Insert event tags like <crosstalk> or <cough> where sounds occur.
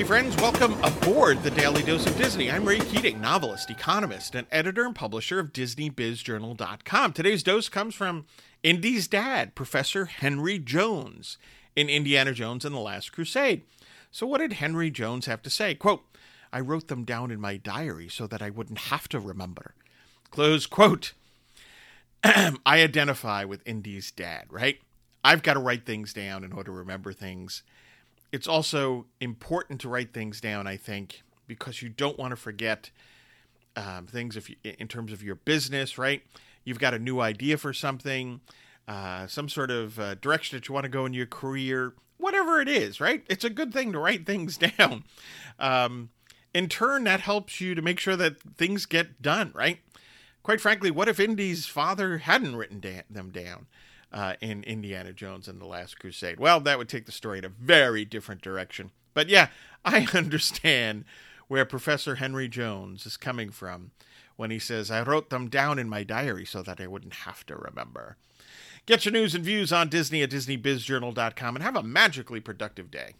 Hey, friends, welcome aboard the Daily Dose of Disney. I'm Ray Keating, novelist, economist, and editor and publisher of DisneyBizJournal.com. Today's dose comes from Indy's dad, Professor Henry Jones, in Indiana Jones and the Last Crusade. So, what did Henry Jones have to say? Quote, I wrote them down in my diary so that I wouldn't have to remember. Close quote. <clears throat> I identify with Indy's dad, right? I've got to write things down in order to remember things. It's also important to write things down, I think, because you don't want to forget um, things if you, in terms of your business, right? You've got a new idea for something, uh, some sort of uh, direction that you want to go in your career, whatever it is, right? It's a good thing to write things <laughs> down. Um, in turn, that helps you to make sure that things get done, right? Quite frankly, what if Indy's father hadn't written da- them down uh, in Indiana Jones and the Last Crusade? Well, that would take the story in a very different direction. But yeah, <laughs> I understand where Professor Henry Jones is coming from when he says, I wrote them down in my diary so that I wouldn't have to remember. Get your news and views on Disney at DisneyBizJournal.com and have a magically productive day.